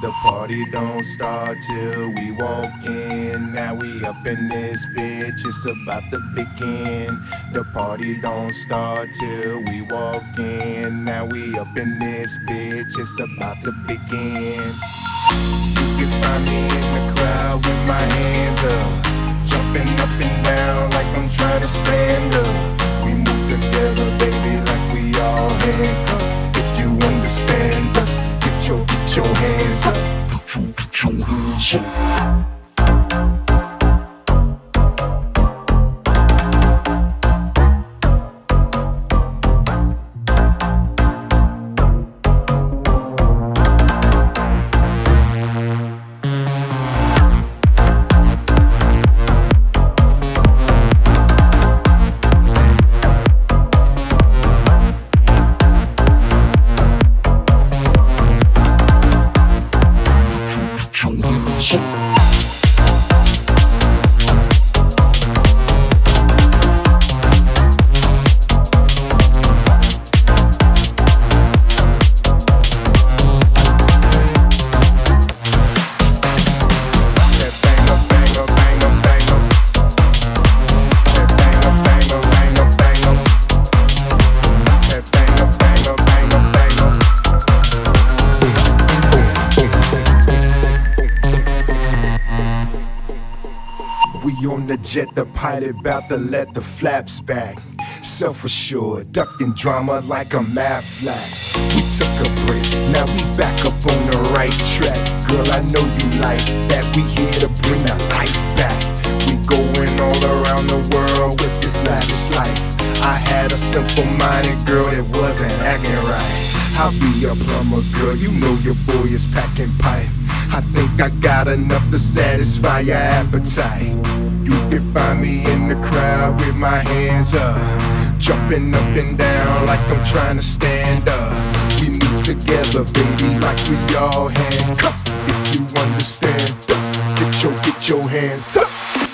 The party don't start till we walk in. Now we up in this bitch, it's about to begin. The party don't start till we walk in. Now we up in this bitch, it's about to begin. You can find me in the crowd with my hands up, jumping up and down like I'm trying to stand up. We move together, baby, like we all handcuffed. If you understand us, your your hands up. Get your, get your hands up. On the jet, the pilot bout to let the flaps back. Self assured, ducking drama like a math flat. We took a break, now we back up on the right track. Girl, I know you like that. We here to bring the life back. We going all around the world with this lavish life. I had a simple minded girl that wasn't acting right. I'll be a plumber, girl. You know your boy is packing pipe. I think I got enough to satisfy your appetite. You can find me in the crowd with my hands up, jumping up and down like I'm trying to stand up. We move together, baby, like we all handcuffed. If you understand us, get your get your hands up.